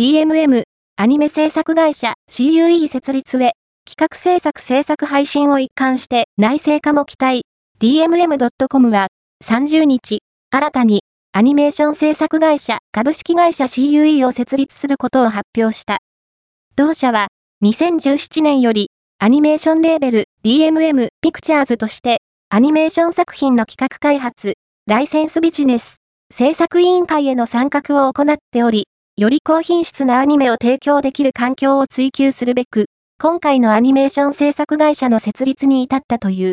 DMM、アニメ制作会社 CUE 設立へ、企画制作制作配信を一貫して内製化も期待。DMM.com は30日、新たにアニメーション制作会社株式会社 CUE を設立することを発表した。同社は2017年よりアニメーションレーベル DMM ピクチャーズとしてアニメーション作品の企画開発、ライセンスビジネス、制作委員会への参画を行っており、より高品質なアニメを提供できる環境を追求するべく、今回のアニメーション制作会社の設立に至ったという。